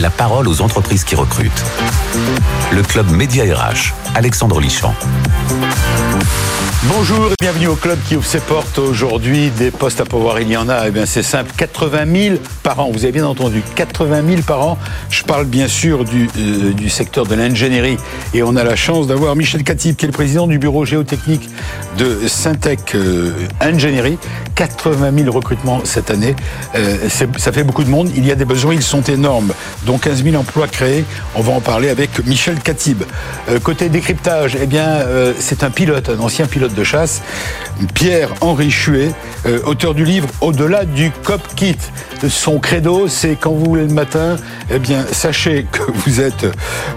La parole aux entreprises qui recrutent. Le club Média RH, Alexandre Lichamp. Bonjour et bienvenue au club qui ouvre ses portes aujourd'hui. Des postes à pouvoir, il y en a. Eh bien, c'est simple 80 000 par an. Vous avez bien entendu, 80 000 par an. Je parle bien sûr du, euh, du secteur de l'ingénierie. Et on a la chance d'avoir Michel Catib, qui est le président du bureau géotechnique de Syntec euh, Ingénierie. 80 000 recrutements cette année. Euh, ça fait beaucoup de monde. Il y a des besoins, ils sont énormes. Donc 15 000 emplois créés. On va en parler avec Michel Catib. côté décryptage, eh bien, c'est un pilote, un ancien pilote de chasse, Pierre-Henri Chuet, euh, auteur du livre Au-delà du cockpit. Son credo, c'est quand vous voulez le matin, eh bien, sachez que vous êtes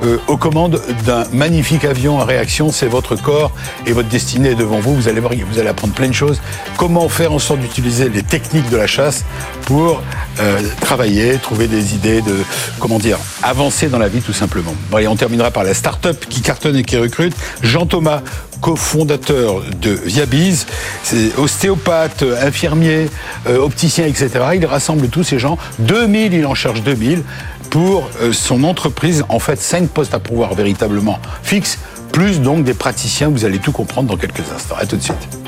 euh, aux commandes d'un magnifique avion à réaction. C'est votre corps et votre destinée devant vous. Vous allez voir, vous allez apprendre plein de choses. Comment faire en sorte d'utiliser les techniques de la chasse pour euh, travailler, trouver des idées de, comment dire, avancer dans la vie tout simplement. Bon, on terminera par la start-up qui cartonne et qui recrute. Jean Thomas, cofondateur de Viabiz, c'est ostéopathe, infirmier, euh, opticien, etc. Il rassemble tous ces gens. 2000, il en charge 2000 pour euh, son entreprise. En fait, 5 postes à pouvoir véritablement fixes, plus donc des praticiens. Vous allez tout comprendre dans quelques instants. À tout de suite.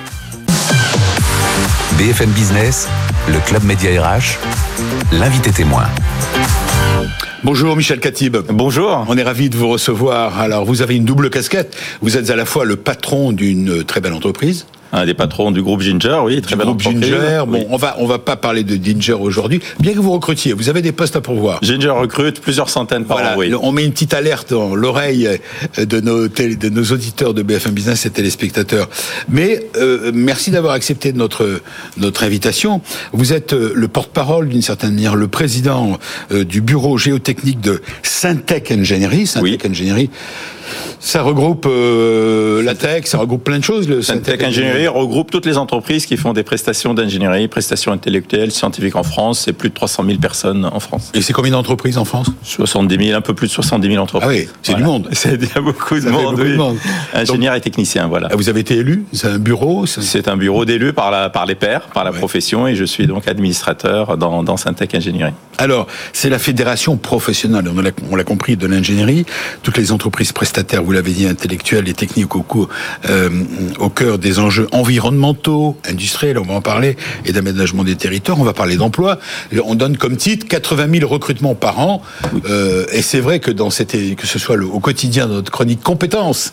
BFM Business, le club Média RH, l'invité témoin. Bonjour Michel Katib. Bonjour. On est ravi de vous recevoir. Alors vous avez une double casquette. Vous êtes à la fois le patron d'une très belle entreprise un des patrons du groupe Ginger, oui, très du groupe Ginger. Bon, on va on va pas parler de Ginger aujourd'hui, bien que vous recrutiez. Vous avez des postes à pourvoir. Ginger recrute plusieurs centaines par an. Oui. On met une petite alerte dans l'oreille de nos de nos auditeurs de BFM Business et téléspectateurs. Mais euh, merci d'avoir accepté notre notre invitation. Vous êtes euh, le porte-parole d'une certaine manière, le président euh, du bureau géotechnique de Syntec Engineering. Syntec Engineering ça regroupe euh, la tech, ça regroupe plein de choses. Le Syntec Regroupe toutes les entreprises qui font des prestations d'ingénierie, prestations intellectuelles, scientifiques en France. C'est plus de 300 000 personnes en France. Et c'est combien d'entreprises en France? 70 000, un peu plus de 70 000 entreprises. Ah oui, c'est du monde. C'est beaucoup de monde. Beaucoup de monde. Ingénieurs et techniciens, voilà. Ah, vous avez été élu? C'est un bureau C'est un bureau d'élus par, la, par les pairs, par la profession, et je suis donc administrateur dans, dans Syntec Ingénierie. Alors, c'est la fédération professionnelle, on l'a compris, de l'ingénierie. Toutes les entreprises prestataires, vous l'avez dit, intellectuelles et techniques au, euh, au cœur des enjeux environnementaux, industriels, on va en parler, et d'aménagement des territoires. On va parler d'emploi. On donne comme titre 80 000 recrutements par an. Euh, et c'est vrai que dans cette, que ce soit au quotidien dans notre chronique compétences,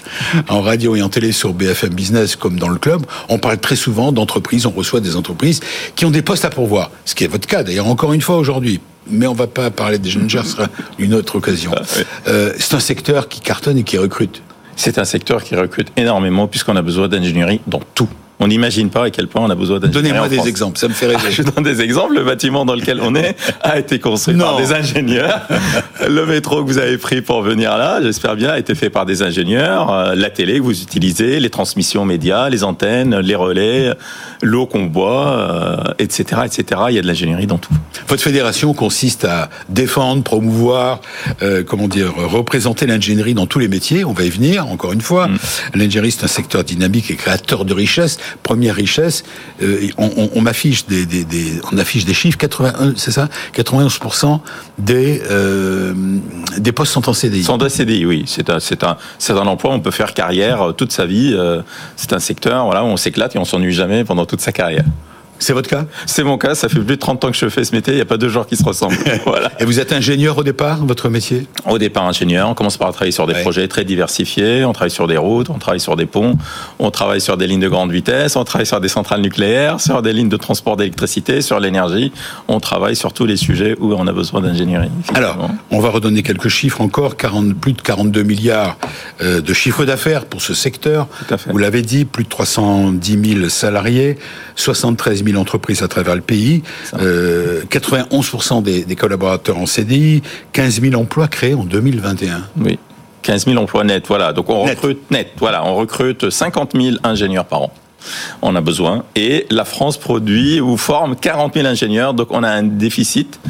en radio et en télé sur BFM Business comme dans le club, on parle très souvent d'entreprises. On reçoit des entreprises qui ont des postes à pourvoir. Ce qui est votre cas d'ailleurs encore une fois aujourd'hui mais on va pas parler des jeunes ce sera une autre occasion. Ah, euh, c'est un secteur qui cartonne et qui recrute. C'est un secteur qui recrute énormément puisqu'on a besoin d'ingénierie dans tout. On n'imagine pas à quel point on a besoin d'ingénierie. Donnez-moi des exemples, ça me fait rêver. je donne des exemples. Le bâtiment dans lequel on est a été construit par des ingénieurs. Le métro que vous avez pris pour venir là, j'espère bien, a été fait par des ingénieurs. Euh, la télé que vous utilisez, les transmissions médias, les antennes, les relais, l'eau qu'on boit, etc., euh, etc. Il y a de l'ingénierie dans tout. Votre fédération consiste à défendre, promouvoir, euh, comment dire, représenter l'ingénierie dans tous les métiers. On va y venir, encore une fois. Mm. L'ingénierie, c'est un secteur dynamique et créateur de richesses première richesse, euh, on, m'affiche des, on affiche des chiffres, 81, c'est ça? 91% des, euh, des postes sont en CDI. Sont en CDI, oui. C'est un, c'est un, c'est un emploi, on peut faire carrière toute sa vie. Euh, c'est un secteur voilà, où on s'éclate et on s'ennuie jamais pendant toute sa carrière. C'est votre cas? C'est mon cas, ça fait plus de 30 ans que je fais ce métier, il n'y a pas deux jours qui se ressemblent. voilà. Et vous êtes ingénieur au départ, votre métier? Au départ ingénieur, on commence par travailler sur des projets très diversifiés, on travaille sur des routes, on travaille sur des ponts, on travaille sur des lignes de grande vitesse, on travaille sur des centrales nucléaires, sur des lignes de transport d'électricité, sur l'énergie, on travaille sur tous les sujets où on a besoin d'ingénierie. Alors, on va redonner quelques chiffres encore, 40, plus de 42 milliards euh, de chiffre d'affaires pour ce secteur. Vous l'avez dit, plus de 310 000 salariés, 73 000 entreprises à travers le pays, 91% euh, des, collaborateurs en CDI, 15 000 emplois créés en 2021. Oui. 15 000 emplois nets, voilà. Donc on recrute net, voilà, on recrute 50 000 ingénieurs par an. On a besoin. Et la France produit ou forme 40 000 ingénieurs, donc on a un déficit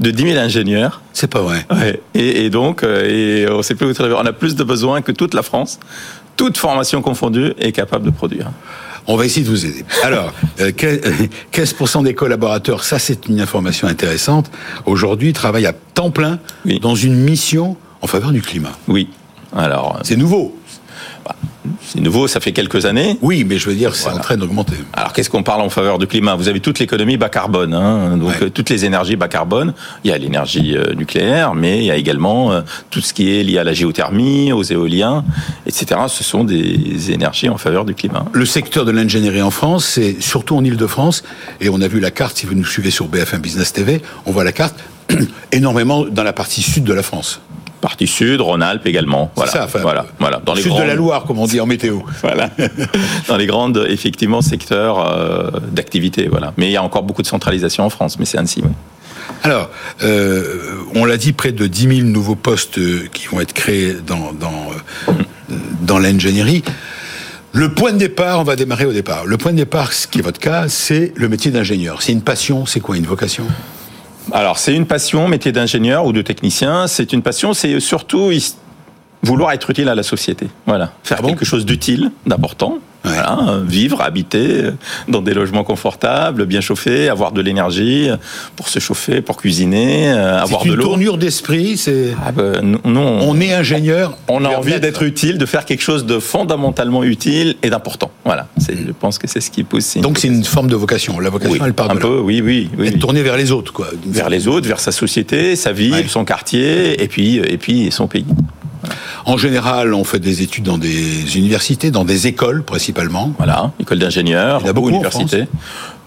de 10 000 ingénieurs. C'est pas vrai. Et, donc, euh, et on sait plus on a plus de besoins que toute la France, toute formation confondue, est capable de produire. On va essayer de vous aider. Alors, 15% des collaborateurs, ça c'est une information intéressante, aujourd'hui travaillent à temps plein dans une mission en faveur du climat. Oui. Alors, c'est nouveau. C'est nouveau, ça fait quelques années. Oui, mais je veux dire, c'est en train d'augmenter. Alors, qu'est-ce qu'on parle en faveur du climat? Vous avez toute l'économie bas carbone, hein, donc euh, toutes les énergies bas carbone. Il y a l'énergie euh, nucléaire, mais il y a également euh, tout ce qui est lié à la géothermie, aux éoliens, etc. Ce sont des énergies en faveur du climat. Le secteur de l'ingénierie en France, c'est surtout en Ile-de-France, et on a vu la carte, si vous nous suivez sur BFM Business TV, on voit la carte énormément dans la partie sud de la France. Partie sud, Rhône-Alpes également. Voilà, ça, voilà, voilà. Dans les sud de la Loire, comme on dit en météo. voilà. Dans les grandes, effectivement, secteurs euh, d'activité, voilà. Mais il y a encore beaucoup de centralisation en France, mais c'est ainsi. Oui. Alors, euh, on l'a dit, près de 10 000 nouveaux postes qui vont être créés dans dans, euh, dans l'ingénierie. Le point de départ, on va démarrer au départ. Le point de départ, ce qui est votre cas, c'est le métier d'ingénieur. C'est une passion, c'est quoi, une vocation? Alors, c'est une passion, métier d'ingénieur ou de technicien. C'est une passion, c'est surtout vouloir être utile à la société. Voilà. Faire ah quelque chose d'utile, d'important. Voilà, vivre, habiter dans des logements confortables, bien chauffés, avoir de l'énergie pour se chauffer, pour cuisiner, euh, avoir de l'eau. C'est une tournure d'esprit. C'est. Ah ben, on, on, est ingénieur. On a envie d'être utile, de faire quelque chose de fondamentalement utile et d'important. Voilà. Je pense que c'est ce qui pousse. Donc c'est une forme de vocation. La vocation, elle part un peu. Oui, oui, oui. tourner vers les autres, quoi. Vers les autres, vers sa société, sa ville, son quartier, et puis et puis son pays. En général, on fait des études dans des universités, dans des écoles principalement. Voilà, école d'ingénieurs, beaucoup.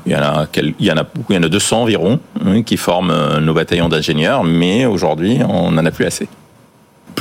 Il y, en a, il y en a beaucoup, il y en a 200 environ hein, qui forment euh, nos bataillons d'ingénieurs, mais aujourd'hui, on n'en a plus assez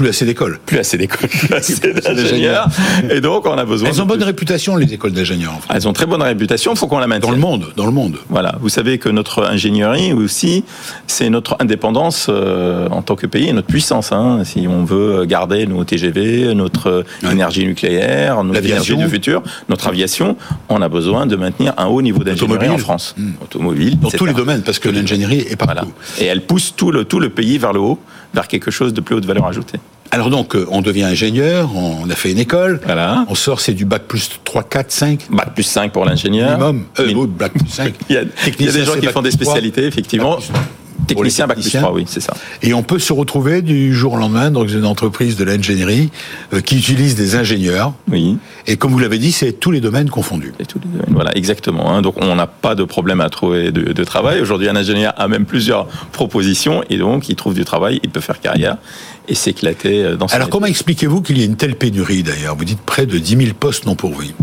plus assez d'écoles. Plus assez d'écoles, plus assez d'ingénieurs. Et donc, on a besoin. Elles ont bonne réputation, les écoles d'ingénieurs. En Elles ont très bonne réputation. Il faut qu'on la maintienne. Dans le monde, dans le monde. Voilà. Vous savez que notre ingénierie aussi, c'est notre indépendance euh, en tant que pays et notre puissance. Hein. Si on veut garder nos TGV, notre énergie nucléaire, notre énergie du futur, notre aviation, on a besoin de maintenir un haut niveau d'ingénierie en France. Hmm. Automobile. Dans tous les domaines, parce que l'ingénierie est partout. Voilà. Et elle pousse tout le, tout le pays vers le haut, vers quelque chose de plus haute valeur ajoutée. Alors donc, euh, on devient ingénieur, on a fait une école, voilà. on sort, c'est du bac plus 3, 4, 5 Bac plus 5 pour l'ingénieur. Minimum, euh, bac plus 5. il, y a, il y a des gens qui font des spécialités, effectivement. Technicien, bac plus 3, oui, c'est ça. Et on peut se retrouver du jour au lendemain dans une entreprise de l'ingénierie euh, qui utilise des ingénieurs. Oui. Et comme vous l'avez dit, c'est tous les domaines confondus. Et tous les domaines, voilà, exactement. Hein. Donc on n'a pas de problème à trouver de, de travail. Aujourd'hui, un ingénieur a même plusieurs propositions et donc il trouve du travail, il peut faire carrière et s'éclater euh, dans Alors comment expliquez-vous qu'il y ait une telle pénurie d'ailleurs? Vous dites près de 10 000 postes non pourvus.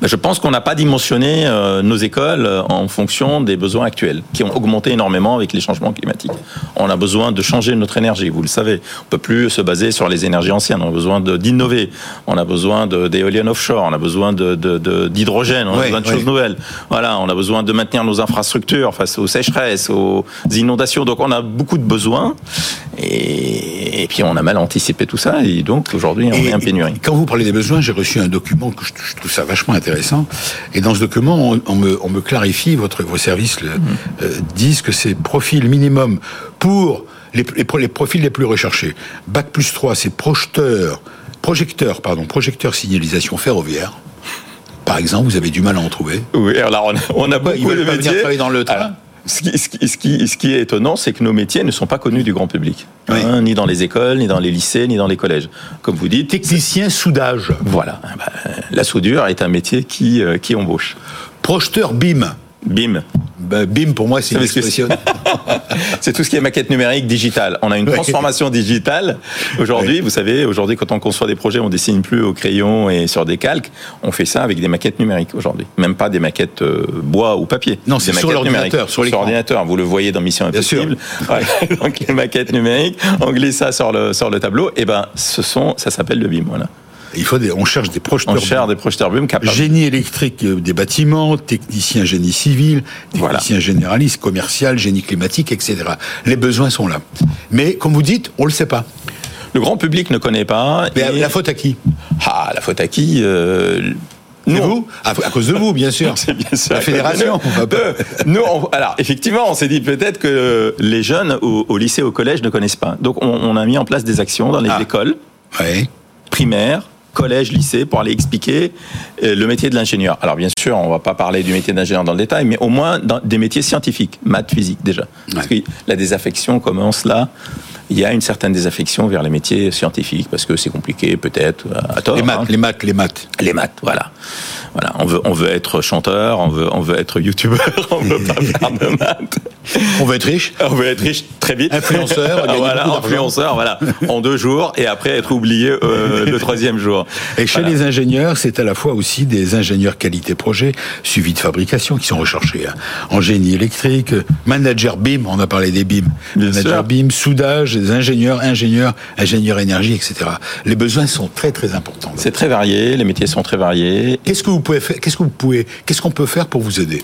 Ben, je pense qu'on n'a pas dimensionné euh, nos écoles euh, en fonction des besoins actuels, qui ont augmenté énormément avec les changements climatiques. On a besoin de changer notre énergie, vous le savez. On peut plus se baser sur les énergies anciennes. On a besoin d'innover. On a besoin d'éoliennes offshore. On a besoin d'hydrogène. De, on a besoin de choses nouvelles. Voilà. On a besoin de maintenir nos infrastructures face aux sécheresses, aux inondations. Donc on a beaucoup de besoins. Et, puis on a mal anticipé tout ça. Et donc aujourd'hui on est en pénurie. Quand vous parlez des besoins, j'ai reçu un document que je, trouve ça vachement intéressant. Et dans ce document, on, me, clarifie, votre, vos services le, euh, disent que c'est profil minimum pour les, les, profils les plus recherchés. Bac plus 3, c'est projeteur, projecteur, pardon, projecteur signalisation ferroviaire. Par exemple, vous avez du mal à en trouver. Oui, alors on a, on a beaucoup Ils veulent de pas venir travailler dans le train. Ce qui, ce, qui, ce qui, est étonnant, c'est que nos métiers ne sont pas connus du grand public, hein, ni dans les écoles, ni dans les lycées, ni dans les collèges. Comme vous dites, technicien soudage. Voilà, ah bah, la soudure est un métier qui, euh, qui embauche. Projeteur BIM. BIM. Bah, BIM, pour moi, c'est une expression. c'est tout ce qui est maquette numérique digitale. On a une transformation digitale. Aujourd'hui, vous savez, aujourd'hui, quand on conçoit des projets, on dessine plus au crayon et sur des calques. On fait ça avec des maquettes numériques aujourd'hui. Même pas des maquettes euh, bois ou papier. Non, c'est sur l'ordinateur, sur l'ordinateur. Vous le voyez dans Mission Impossible. Donc les maquettes numériques, on glisse ça sur le, sur le tableau. Et eh ben, ce sont, ça s'appelle le BIM, voilà. Il faut des, on cherche des projecteurs. On cherche des projecteurs capables. Génie électrique euh, des bâtiments, technicien génie civil, technicien généraliste, commercial, génie climatique, etc. Les besoins sont là. Mais comme vous dites, on le sait pas. Le grand public ne connaît pas. Mais la faute à qui? Ah, la faute à qui euh... Nous, vous? À, cause de vous, bien sûr. C'est bien sûr. La fédération. Nous, alors effectivement, on s'est dit peut-être que les jeunes au, lycée, au collège ne connaissent pas. Donc, on, a mis en place des actions dans les ah. écoles ouais. primaires, collège, lycée, pour aller expliquer euh, le métier de l'ingénieur. Alors bien sûr, on va pas parler du métier d'ingénieur dans le détail, mais au moins dans des métiers scientifiques, maths, physique déjà. Parce que la désaffection commence là il y a une certaine désaffection vers les métiers scientifiques parce que c'est compliqué peut-être à tort. Les maths, hein. les maths, les maths. Les maths, voilà. Voilà, on veut, on veut être chanteur, on veut, on veut être youtubeur, on veut pas faire de maths. On veut être riche. On veut être riche très vite. Influenceur, voilà, influenceur, voilà, en deux jours et après être oublié euh, le troisième jour. Et chez les ingénieurs, c'est à la fois aussi des ingénieurs qualité projet, suivi de fabrication qui sont recherchés hein. en génie électrique, manager BIM, on a parlé des BIM, manager BIM, soudage, des ingénieurs, ingénieurs, ingénieurs énergie, etc. Les besoins sont très très importants. C'est très varié, les métiers sont très variés. Qu'est-ce que vous pouvez faire Qu'est-ce que vous pouvez Qu'est-ce qu'on peut faire pour vous aider,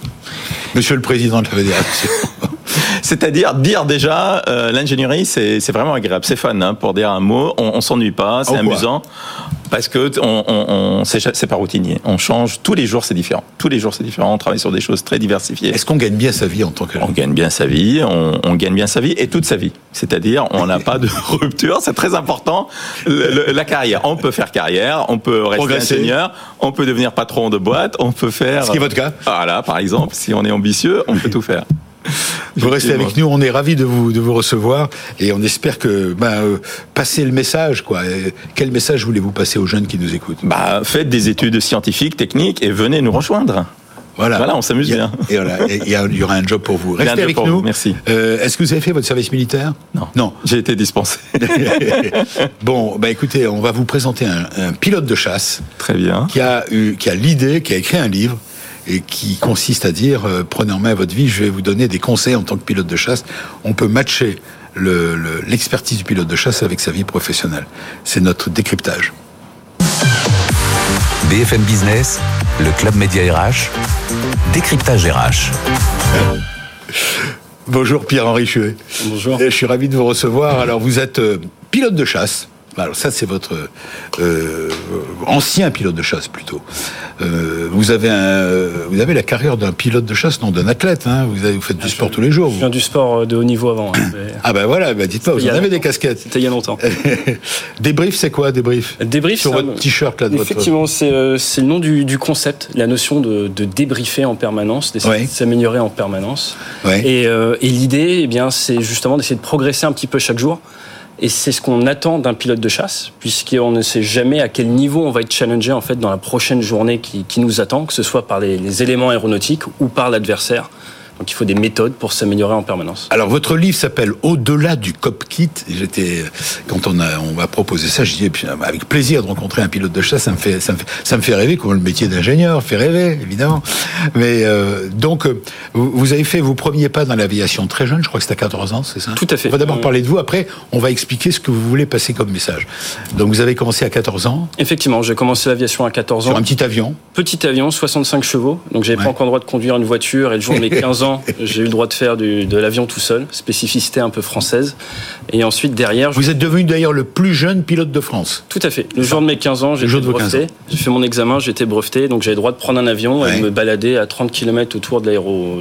Monsieur le Président de la Fédération C'est-à-dire dire déjà, euh, l'ingénierie, c'est vraiment agréable, c'est fun, hein, pour dire un mot. On, on s'ennuie pas, c'est amusant. Parce que on, on, on c'est pas routinier. On change tous les jours, c'est différent. Tous les jours, c'est différent. On travaille sur des choses très diversifiées. Est-ce qu'on gagne bien sa vie en tant que On gagne bien sa vie. On, on, gagne bien sa vie et toute sa vie. C'est-à-dire, on n'a pas de rupture. C'est très important. Le, la carrière. On peut faire carrière. On peut rester Progresser. ingénieur. On peut devenir patron de boîte. On peut faire. Ce qui est votre cas. Voilà, par exemple, si on est ambitieux, on peut tout faire. Vous restez avec nous, on est ravis de vous, de vous recevoir et on espère que ben, euh, passer le message. Quoi. quel message voulez-vous passer aux jeunes qui nous écoutent? Bah, Faites des études scientifiques, techniques et venez nous rejoindre. Voilà. voilà, on s'amuse bien. Et voilà, il y, aura un job pour vous. Restez avec nous. Vous, merci. Euh, Est-ce que vous avez fait votre service militaire? Non. Non. J'ai été dispensé. bon, bah écoutez, on va vous présenter un, un, pilote de chasse. Très bien. Qui a eu, qui a l'idée, qui a écrit un livre et qui consiste à dire euh, prenez en main votre vie, je vais vous donner des conseils en tant que pilote de chasse. On peut matcher l'expertise le, le, du pilote de chasse avec sa vie professionnelle. C'est notre décryptage. BFM Business, le club média RH, décryptage RH. Bonjour Pierre-Henri Chuet. Bonjour. Je suis ravi de vous recevoir. Alors vous êtes euh, pilote de chasse. Alors ça, c'est votre euh, ancien pilote de chasse plutôt. Euh, vous avez un, vous avez la carrière d'un pilote de chasse, non d'un athlète. Hein vous, avez, vous faites du sport tous les jours. Je viens du sport de haut niveau avant. Hein, ah ben voilà, bah dites-moi, vous en avez des casquettes. C'était il y a longtemps. débrief, c'est quoi débrief? Débrief sur votre t-shirt là. De effectivement, votre... c'est euh, le nom du, du, concept, la notion de, de débriefer en permanence, d'essayer ouais. de s'améliorer en permanence. Euh, et l'idée, eh bien, c'est justement d'essayer de progresser un petit peu chaque jour. Et c'est ce qu'on attend d'un pilote de chasse, puisqu'on ne sait jamais à quel niveau on va être challengé en fait dans la prochaine journée qui, nous attend, que ce soit par les éléments aéronautiques ou par l'adversaire. Donc il faut des méthodes pour s'améliorer en permanence. Alors votre livre s'appelle Au-delà du cockpit. J'étais quand on a on m'a proposé ça, je dis avec plaisir de rencontrer un pilote de chasse, ça me fait ça me fait, ça me fait rêver comme le métier d'ingénieur fait rêver évidemment. Mais euh, donc vous avez fait vos premiers pas dans l'aviation très jeune, je crois que c'était à 14 ans, c'est ça? Tout à fait. On va d'abord parler de vous, après on va expliquer ce que vous voulez passer comme message. Donc vous avez commencé à 14 ans Effectivement, j'ai commencé l'aviation à 14 ans. Sur un petit avion. Petit avion, 65 chevaux. Donc j'avais ouais. pas encore le droit de conduire une voiture et le jour de mes 15 ans j'ai eu le droit de faire du, de l'avion tout seul, spécificité un peu française. Et ensuite, derrière... Vous êtes devenu d'ailleurs le plus jeune pilote de France Tout à fait. Le jour de mes 15 ans, j'ai été breveté. J'ai fait mon examen, j'ai été breveté, donc j'avais le droit de prendre un avion ouais. et de me balader à 30 km autour de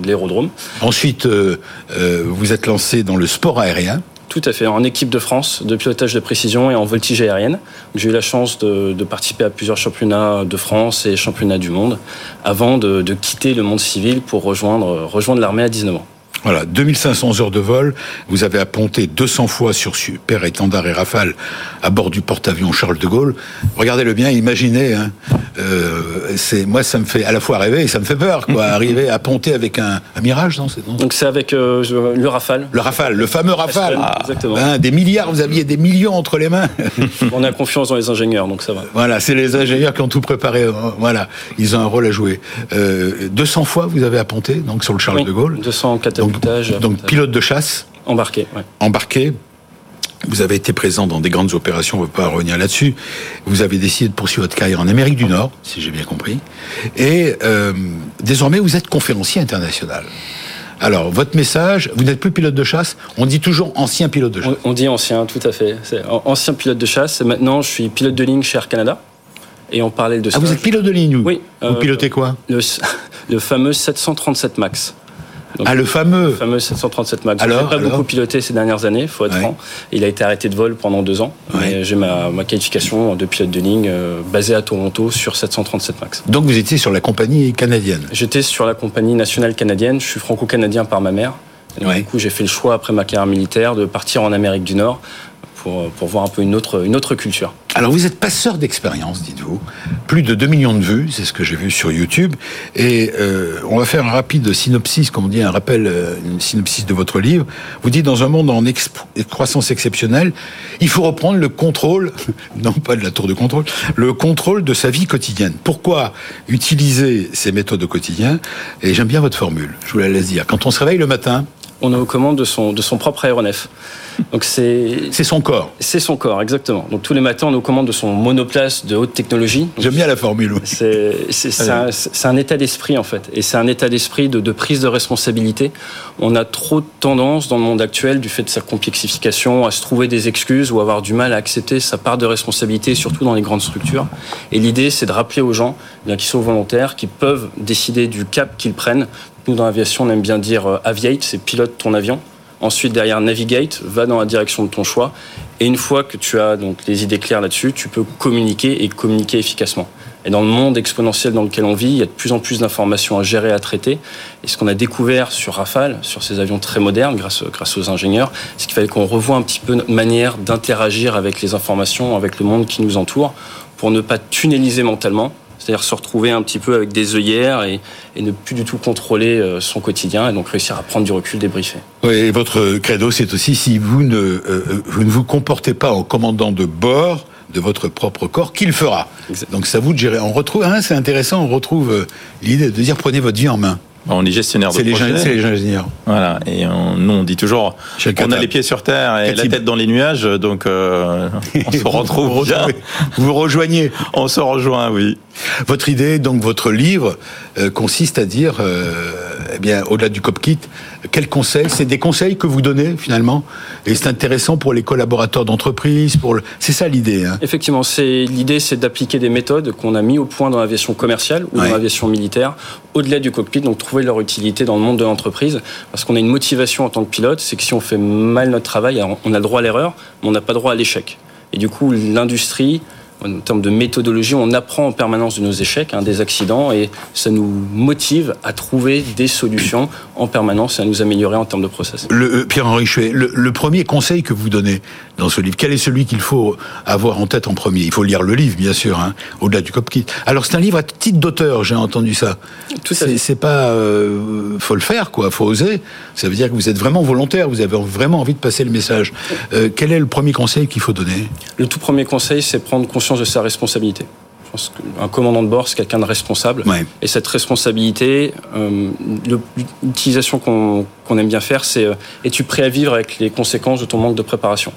l'aérodrome. Ensuite, euh, euh, vous êtes lancé dans le sport aérien tout à fait, en équipe de France de pilotage de précision et en voltige aérienne. J'ai eu la chance de, participer à plusieurs championnats de France et championnats du monde avant de, quitter le monde civil pour rejoindre, rejoindre l'armée à 19 ans. Voilà, 2500 heures de vol. Vous avez apponté 200 fois sur Super Étendard et Rafale à bord du porte-avions Charles de Gaulle. Regardez-le bien, imaginez. Hein, euh, c'est moi, ça me fait à la fois rêver et ça me fait peur. Quoi, arriver à ponter avec un, un Mirage, non, Donc c'est avec euh, le Rafale. Le Rafale, le fameux Rafale. Ah, exactement. Hein, des milliards, vous aviez des millions entre les mains. On a confiance dans les ingénieurs, donc ça va. Voilà, c'est les ingénieurs qui ont tout préparé. Voilà, ils ont un rôle à jouer. Euh, 200 fois, vous avez apponté donc sur le Charles oui, de Gaulle. 200 Donc, pilote de chasse. Embarqué. Ouais. Embarqué. Vous avez été présent dans des grandes opérations, on ne va pas revenir là-dessus. Vous avez décidé de poursuivre votre carrière en Amérique du Nord, si j'ai bien compris. Et euh, désormais, vous êtes conférencier international. Alors, votre message, vous n'êtes plus pilote de chasse, on dit toujours ancien pilote de chasse. On, on dit ancien, tout à fait. C'est ancien pilote de chasse, maintenant je suis pilote de ligne chez Air Canada. Et on parlait de Ah, vous êtes pilote de ligne Oui. Vous euh, pilotez quoi le, le fameux 737 MAX. Ah, le fameux Le fameux 737 MAX. Alors, je pas beaucoup piloté ces dernières années, il faut être franc. Il a été arrêté de vol pendant deux ans. J'ai ma, qualification de pilote de ligne euh, basée à Toronto sur 737 MAX. Donc vous étiez sur la compagnie canadienne J'étais sur la compagnie nationale canadienne. Je suis franco-canadien par ma mère. Du coup, j'ai fait le choix, après ma carrière militaire, de partir en Amérique du Nord pour, voir un peu une autre, une autre culture. Alors vous êtes passeur d'expérience, dites-vous. Plus de 2 millions de vues, c'est ce que j'ai vu sur YouTube. Et euh, on va faire un rapide synopsis, comme on dit, un rappel, euh, une synopsis de votre livre. Vous dites, dans un monde en croissance exceptionnelle, il faut reprendre le contrôle, non pas de la tour de contrôle, le contrôle de sa vie quotidienne. Pourquoi utiliser ces méthodes au quotidien? Et j'aime bien votre formule, je vous la laisse dire. Quand on se réveille le matin, on est aux commandes de son, de son propre aéronef. Donc c'est c'est son corps. C'est son corps, exactement. Donc tous les matins, on est aux commandes de son monoplace de haute technologie. J'aime bien la formule. C'est un, un, état d'esprit en fait, et c'est un état d'esprit de, de, prise de responsabilité. On a trop de tendance dans le monde actuel, du fait de sa complexification, à se trouver des excuses ou avoir du mal à accepter sa part de responsabilité, surtout dans les grandes structures. Et l'idée, c'est de rappeler aux gens eh bien qui sont volontaires, qui peuvent décider du cap qu'ils prennent. Nous, dans l'aviation, on aime bien dire euh, aviate, c'est pilote ton avion. Ensuite, derrière Navigate, va dans la direction de ton choix. Et une fois que tu as donc les idées claires là-dessus, tu peux communiquer et communiquer efficacement. Et dans le monde exponentiel dans lequel on vit, il y a de plus en plus d'informations à gérer, à traiter. Et ce qu'on a découvert sur Rafale, sur ces avions très modernes, grâce, grâce aux ingénieurs, c'est qu'il fallait qu'on revoie un petit peu notre manière d'interagir avec les informations, avec le monde qui nous entoure, pour ne pas tunneliser mentalement, c'est-à-dire se retrouver un petit peu avec des œillères et, ne plus du tout contrôler euh, son quotidien et donc réussir à prendre du recul, débriefer. Oui, et votre credo, c'est aussi si vous ne, euh, euh, vous ne vous comportez pas en commandant de bord de votre propre corps, qu'il fera. Donc ça vous de gérer. On retrouve, hein, c'est intéressant, on retrouve l'idée de dire prenez votre vie en main. On est gestionnaire de projet. C'est les ingénieurs. Voilà. Et on, nous, on dit toujours qu'on a les pieds sur terre et la tête dans les nuages, donc euh, on se retrouve vous, bien. Vous rejoignez. On se rejoint, oui. Votre idée, donc votre livre, euh, consiste à dire, euh, eh bien, au-delà du cockpit, quels conseils C'est des conseils que vous donnez finalement, et c'est intéressant pour les collaborateurs d'entreprise. Pour le... c'est ça l'idée. Hein. Effectivement, c'est l'idée, c'est d'appliquer des méthodes qu'on a mis au point dans l'aviation commerciale ou dans l'aviation militaire, au-delà du cockpit, donc trouver leur utilité dans le monde de l'entreprise, parce qu'on a une motivation en tant que pilote, c'est que si on fait mal notre travail, on a le droit à l'erreur, mais on n'a pas droit à l'échec. Et du coup, l'industrie en termes de méthodologie, on apprend en permanence de nos échecs, hein, des accidents, et ça nous motive à trouver des solutions en permanence et à nous améliorer en termes de process. Le, euh, Pierre-Henri Chouet, le, premier conseil que vous donnez dans ce livre, quel est celui qu'il faut avoir en tête en premier? Il faut lire le livre, bien sûr, hein, au-delà du cockpit. Alors c'est un livre à titre d'auteur, j'ai entendu ça. Tout C'est pas, euh, faut le faire, quoi. Faut oser. Ça veut dire que vous êtes vraiment volontaire, vous avez vraiment envie de passer le message. Euh, quel est le premier conseil qu'il faut donner? Le tout premier conseil, c'est prendre conscience de sa responsabilité. Je pense qu'un commandant de bord, c'est quelqu'un de responsable. Et cette responsabilité, euh, l'utilisation qu'on aime bien faire, c'est euh, es-tu prêt à vivre avec les conséquences de ton manque de préparation?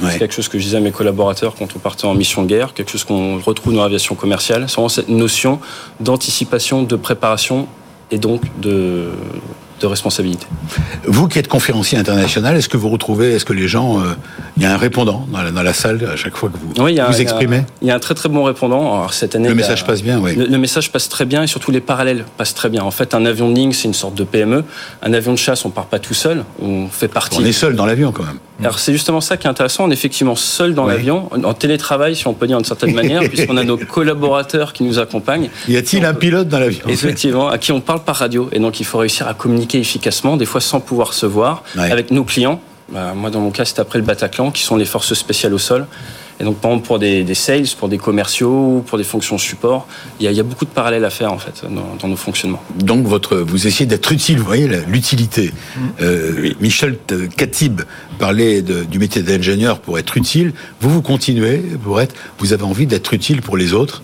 C'est quelque chose que je disais à mes collaborateurs quand on partait en mission de guerre, quelque chose qu'on retrouve dans l'aviation commerciale. C'est vraiment cette notion d'anticipation, de préparation et donc de, de responsabilité. Vous qui êtes conférencier international, est-ce que vous retrouvez, est-ce que les gens, euh, il y a un répondant dans la, dans la, salle à chaque fois que vous vous exprimez Il y a un très très bon répondant. Alors, cette année, le message passe bien, oui. Le, message passe très bien et surtout les parallèles passent très bien. En fait, un avion de ligne, c'est une sorte de PME. Un avion de chasse, on part pas tout seul, on fait partie. On est seul dans l'avion quand même. Alors c'est justement ça qui est intéressant. On est effectivement seul dans l'avion, en télétravail, si on peut dire d'une certaine manière, puisqu'on a nos collaborateurs qui nous accompagnent. Y a-t-il un pilote dans l'avion? Effectivement, à qui on parle par radio. Et donc il faut réussir à communiquer efficacement, des fois sans pouvoir se voir, avec nos clients. Bah, moi, dans mon cas, c'est après le Bataclan, qui sont les forces spéciales au sol. Et donc, par exemple, pour des, sales, pour des commerciaux, pour des fonctions support, il y, a, beaucoup de parallèles à faire, en fait, dans, nos fonctionnements. Donc, votre, vous essayez d'être utile, vous voyez, l'utilité. Mm. Euh, Michel Katib parlait du métier d'ingénieur pour être utile. Vous, vous continuez pour être, vous avez envie d'être utile pour les autres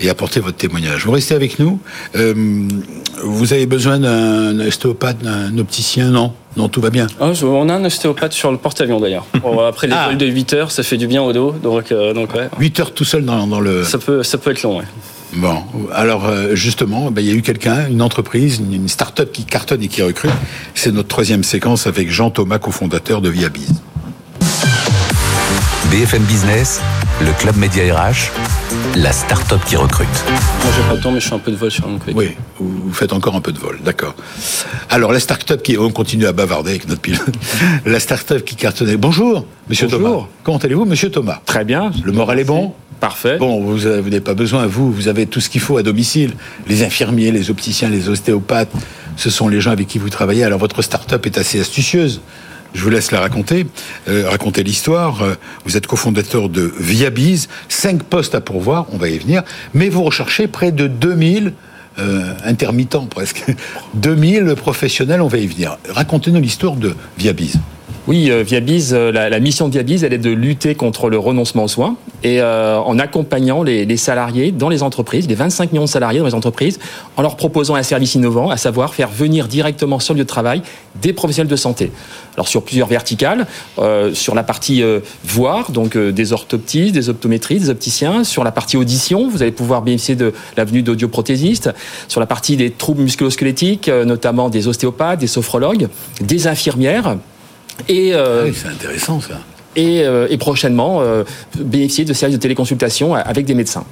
et apporter votre témoignage. Vous restez avec nous. Euh, vous avez besoin d'un ostéopathe, d'un opticien Non? Non, tout va bien. Ah, on a un ostéopathe sur le porte-avions d'ailleurs. Après l'école ah. de 8 heures, ça fait du bien au dos. Donc, euh, donc 8 heures tout seul dans, dans, le... Ça peut, ça peut être long, ouais. Bon, alors euh, justement, ben, il y a eu quelqu'un, une entreprise, une, start-up qui cartonne et qui recrute. C'est notre troisième séquence avec Jean Thomas, cofondateur de Viabiz. BFM Business, le Club Média RH, la start-up qui recrute. Moi, j'ai pas le temps, mais je fais un peu de vol sur mon côté. Oui, vous faites encore un peu de vol, d'accord. Alors, la start-up qui. On continue à bavarder avec notre pilote. La start-up qui cartonnait. Bonjour, monsieur Bonjour. Thomas. Comment allez-vous, monsieur Thomas? Très bien. Le moral est bon? Parfait. Bon, vous vous n'avez pas besoin, vous, vous avez tout ce qu'il faut à domicile. Les infirmiers, les opticiens, les ostéopathes, ce sont les gens avec qui vous travaillez. Alors votre start-up est assez astucieuse. Je vous laisse la raconter, euh, raconter l'histoire. Euh, Vous êtes cofondateur de Viabiz, cinq postes à pourvoir, on va y venir, mais vous recherchez près de 2000 euh, intermittents presque, 2000 professionnels, on va y venir. Racontez-nous l'histoire de Viabiz. Oui, euh, Viabiz, euh, la, mission de Viabiz, elle est de lutter contre le renoncement aux soins et euh, en accompagnant les, salariés dans les entreprises, les 25 millions de salariés dans les entreprises, en leur proposant un service innovant, à savoir faire venir directement sur le lieu de travail des professionnels de santé. Alors sur plusieurs verticales, sur la partie euh, voir, donc des orthoptistes, des optométristes, des opticiens, sur la partie audition, vous allez pouvoir bénéficier de l'avenue d'audioprothésistes, sur la partie des troubles musculosquelettiques, notamment des ostéopathes, des sophrologues, des infirmières. Et, euh, Ah oui, c'est intéressant ça. et, euh, et prochainement euh, bénéficier de services de téléconsultation avec des médecins.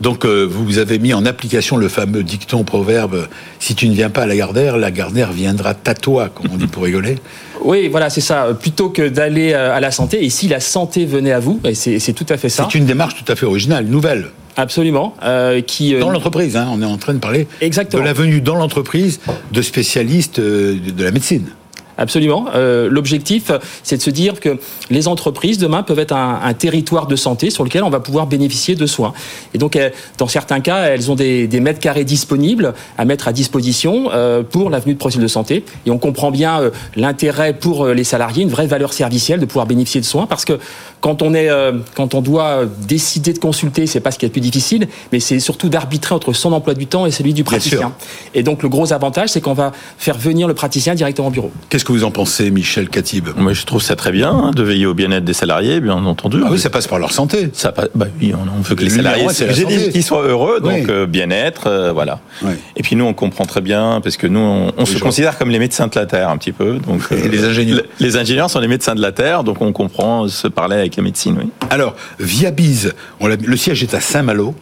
Donc euh, vous avez mis en application le fameux dicton proverbe si tu ne viens pas à la Gardère, la Gardère viendra à toi, comme on dit pour rigoler. Oui, voilà, c'est ça. Plutôt que d'aller à la santé, et si la santé venait à vous, et c'est tout à fait ça. C'est une démarche tout à fait originale, nouvelle. Absolument. euh, qui, euh, Dans l'entreprise, hein, on est en train de parler Exactement. de la venue dans l'entreprise de spécialistes de la médecine. Absolument. Euh, L'objectif, c'est de se dire que les entreprises demain peuvent être un, un territoire de santé sur lequel on va pouvoir bénéficier de soins. Et donc, euh, dans certains cas, elles ont des, des mètres carrés disponibles à mettre à disposition euh, pour l'avenue de professionnels de santé. Et on comprend bien euh, l'intérêt pour les salariés, une vraie valeur servicielle de pouvoir bénéficier de soins, parce que quand on est, quand on doit décider de consulter, c'est pas ce qui est le plus difficile, mais c'est surtout d'arbitrer entre son emploi du temps et celui du praticien. Et donc, le gros avantage, c'est qu'on va faire venir le praticien directement au bureau. Qu'est-ce que vous en pensez, Michel Katib Moi, je trouve ça très bien hein, de veiller au bien-être des salariés, bien entendu. ah oui, ça passe par leur santé. Ça passe- bah oui, on, veut que les salariés j'ai dit qu'ils soient heureux, donc Oui. euh, bien-être, euh, voilà. Oui. Et puis nous, on comprend très bien parce que nous, on, on se gens. considère comme les médecins de la terre un petit peu. Donc Et les ingénieurs. le- Les ingénieurs sont les médecins de la terre, donc on comprend se parler avec la médecine. Oui. Alors, Viabiz, on le siège est à Saint-Malo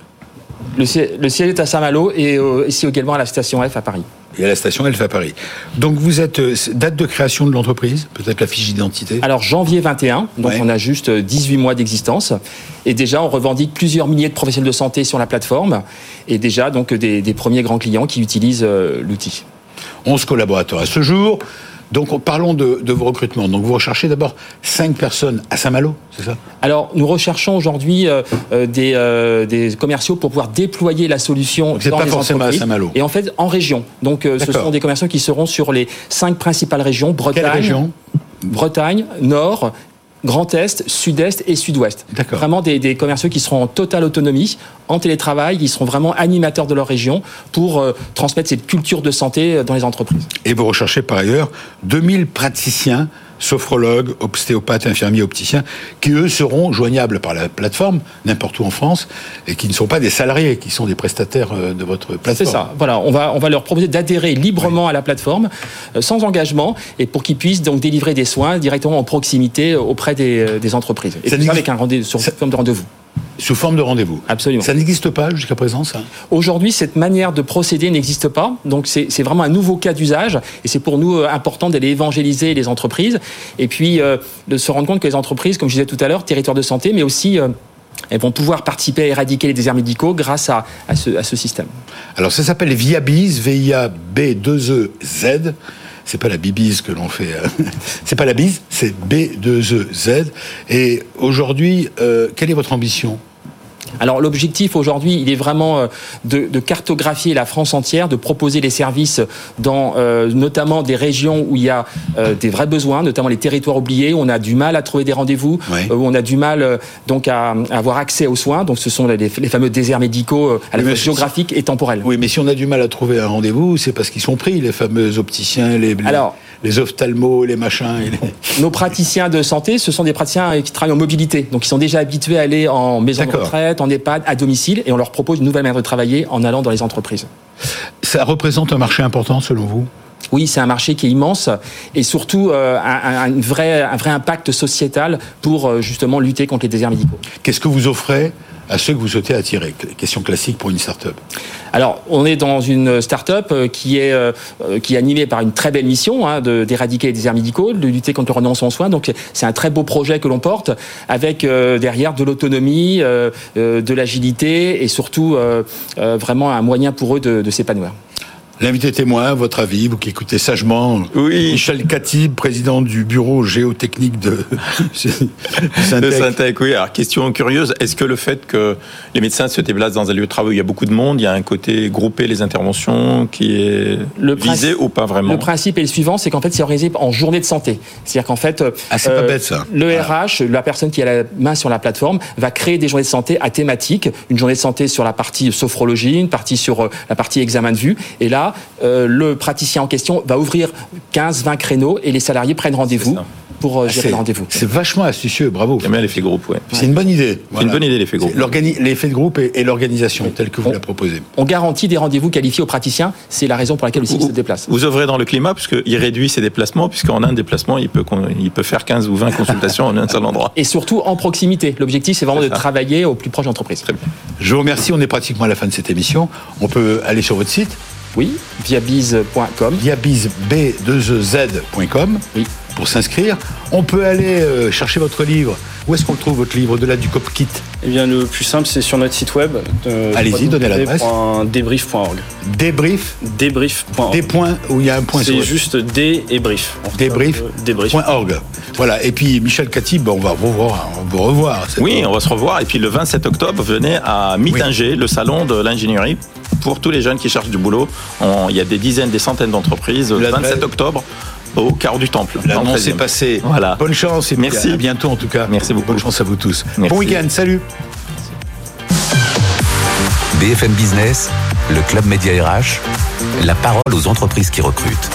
Le, siè- le siège est à Saint-Malo et euh, ici également à la station F à Paris. Et à la station Elf à Paris. Donc vous êtes euh, date de création de l'entreprise, peut-être la fiche d'identité. Alors janvier 21, donc Ouais. on a juste euh, 18 mois d'existence et déjà on revendique plusieurs milliers de professionnels de santé sur la plateforme et déjà donc des, des premiers grands clients qui utilisent euh, l'outil. 11 collaborateurs à ce jour. Donc parlons de, de vos recrutements. Donc vous recherchez d'abord 5 personnes à Saint-Malo, c'est ça? Alors nous recherchons aujourd'hui euh, euh, des, euh, des commerciaux pour pouvoir déployer la solution Donc, dans pas les forcément à. Saint-Malo. Et en fait en région. Donc euh, ce sont des commerciaux qui seront sur les cinq principales régions Bretagne, Quelle région? Bretagne, Nord, Grand Est, Sud-Est et Sud-Ouest. Vraiment des, des commerciaux qui seront en totale autonomie, en télétravail, qui seront vraiment animateurs de leur région pour euh, transmettre cette culture de santé euh, dans les entreprises. Et vous recherchez par ailleurs 2000 praticiens, sophrologues, ostéopathes, infirmiers, opticiens, qui eux seront joignables par la plateforme, n'importe où en France, et qui ne sont pas des salariés, qui sont des prestataires euh, de votre C'est plateforme. ça. Voilà, on va on va leur proposer d'adhérer librement à la plateforme, euh, sans engagement, et pour qu'ils puissent donc délivrer des soins directement en proximité auprès des, euh, des entreprises. Et Ça avec un rendez sur ça- forme de rendez-vous. Sous forme de rendez-vous. Absolument. Ça n'existe pas jusqu'à présent, ça? Aujourd'hui, cette manière de procéder n'existe pas. Donc, c'est vraiment un nouveau cas d'usage. Et c'est pour nous euh, important d'aller évangéliser les entreprises. Et puis, euh, de se rendre compte que les entreprises, comme je disais tout à l'heure, territoire de santé, mais aussi, euh, elles vont pouvoir participer à éradiquer les déserts médicaux grâce à, à ce, à ce système. Alors ça s'appelle Viabiz, V-I-A-B-2-E-Z. C'est pas la bibise que l'on fait. euh, c'est pas la bise, c'est B2EZ. Et aujourd'hui, euh, quelle est votre ambition? Alors l'objectif aujourd'hui, il est vraiment euh, de, de cartographier la France entière, de proposer les services dans euh, notamment des régions où il y a euh, des vrais besoins, notamment les territoires oubliés, où on a du mal à trouver des rendez-vous, où on a du mal euh, donc à, à avoir accès aux soins. Donc ce sont les, les fameux déserts médicaux à la fois géographiques et temporels. Oui, mais si on a du mal à trouver un rendez-vous, c'est parce qu'ils sont pris, les fameux opticiens, les, les- Alors- les ophtalmos, les machins. et les- Nos praticiens de santé, ce sont des praticiens qui travaillent en mobilité. Donc, ils sont déjà habitués à aller en maison de retraite, en EHPAD, à domicile, et on leur propose une nouvelle manière de travailler en allant dans les entreprises. Ça représente un marché important selon vous? Oui, c'est un marché qui est immense et surtout euh, un, un, vrai, un vrai impact sociétal pour euh, justement lutter contre les déserts médicaux. Qu'est-ce que vous offrez à ceux que vous souhaitez attirer Question classique pour une start-up. Alors, on est dans une start-up euh, qui est, qui est animée par une très belle mission hein, d'éradiquer les déserts médicaux, de lutter contre le renoncement aux soins. Donc, c'est un très beau projet que l'on porte avec derrière de l'autonomie, de l'agilité et surtout vraiment un moyen pour eux de s'épanouir. L'invité témoin, votre avis, vous qui écoutez sagement. Oui. Michel Catib, président du bureau géotechnique de Syntec. oui. Alors, question curieuse, est-ce que le fait que les médecins se déplacent dans un lieu de travail où il y a beaucoup de monde, il y a un côté groupé les interventions qui est le visé ou pas vraiment Le principe est le suivant, c'est qu'en fait, c'est organisé en journée de santé. C'est-à-dire qu'en fait, ah, c'est pas euh, bête, ça. le RH, la personne qui a la main sur la plateforme, va créer des journées de santé à thématique. Une journée de santé sur la partie sophrologie, une partie sur euh, la partie examen de vue. Et là, euh, le praticien en question va ouvrir 15-20 créneaux et les salariés prennent rendez-vous pour euh, gérer le rendez-vous. C'est vachement astucieux, bravo. J'aime bien l'effet groupe, ouais. C'est une bonne idée. C'est une bonne idée, l'effet groupe. L'effet de groupe et, l'organisation, telle que vous la proposez. On garantit des rendez-vous qualifiés aux praticiens, c'est la raison pour laquelle aussi ils se déplacent. Vous œuvrez dans le climat, puisqu'il réduit ses déplacements, puisqu'en un déplacement, il peut, il peut faire 15 ou 20 consultations en un seul endroit. Et surtout en proximité. L'objectif, c'est vraiment de travailler au plus proche d'entreprise. Très bien. Je vous remercie, on est pratiquement à la fin de cette émission. On peut aller sur votre site oui, viabiz.com. Viabizb2ez.com. Oui. Pour s'inscrire. On peut aller euh, chercher votre livre. Où est-ce qu'on trouve, votre livre, de là du COPKIT Eh bien, le plus simple, c'est sur notre site web. Allez-y, donnez l'adresse. Débrief.org. Débrief Débrief.org. Des points où il y a un point C'est juste dé et brief. Débrief.org. Voilà. Et puis, Michel Catib, on va vous revoir. On va vous revoir oui, on va se revoir. Et puis, le 27 octobre, venez à Mitinger, le salon de l'ingénierie pour tous les jeunes qui cherchent du boulot. il y a des dizaines, des centaines d'entreprises. Le 27 octobre, au quart du temple. L'annonce est passée. Voilà. Bonne chance et merci. à bientôt en tout cas. Merci beaucoup. Bonne chance à vous tous. Bon week-end. Salut. BFM Business, le Club Média RH, la parole aux entreprises qui recrutent.